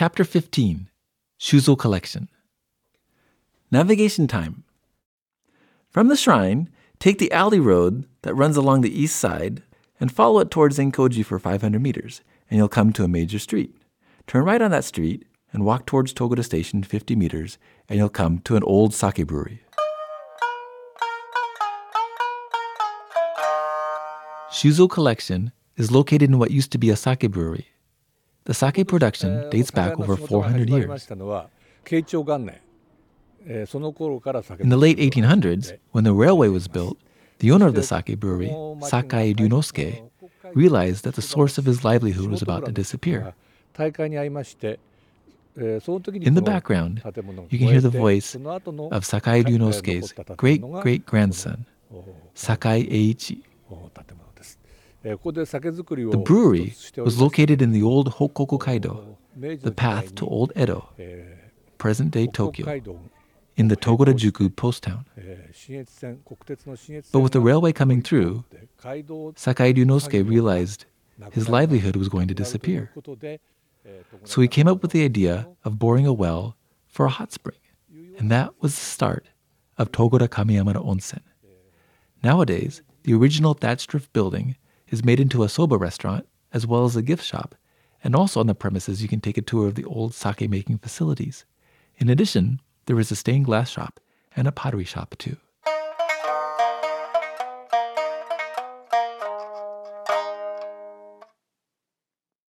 Chapter 15 Shuzo Collection Navigation Time From the shrine, take the alley road that runs along the east side and follow it towards Zenkoji for 500 meters, and you'll come to a major street. Turn right on that street and walk towards Togura Station 50 meters, and you'll come to an old sake brewery. Shuzo Collection is located in what used to be a sake brewery. The sake production eh, dates back over 400 years. In the late 1800s, eh, when the railway was built, the owner of the sake brewery, Sakai Ryunosuke, realized that the source of his livelihood was about to disappear. In the background, you can hear the voice of Sakai Ryunosuke's great great grandson, Sakai Eiichi. The brewery was located in the old Hokkoku Kaido, the path to old Edo, present day Tokyo, in the Togura Juku post town. But with the railway coming through, Sakai Ryunosuke realized his livelihood was going to disappear. So he came up with the idea of boring a well for a hot spring. And that was the start of Togura Kamiyamada Onsen. Nowadays, the original thatched roof building is made into a soba restaurant as well as a gift shop, and also on the premises you can take a tour of the old sake making facilities. In addition, there is a stained glass shop and a pottery shop too.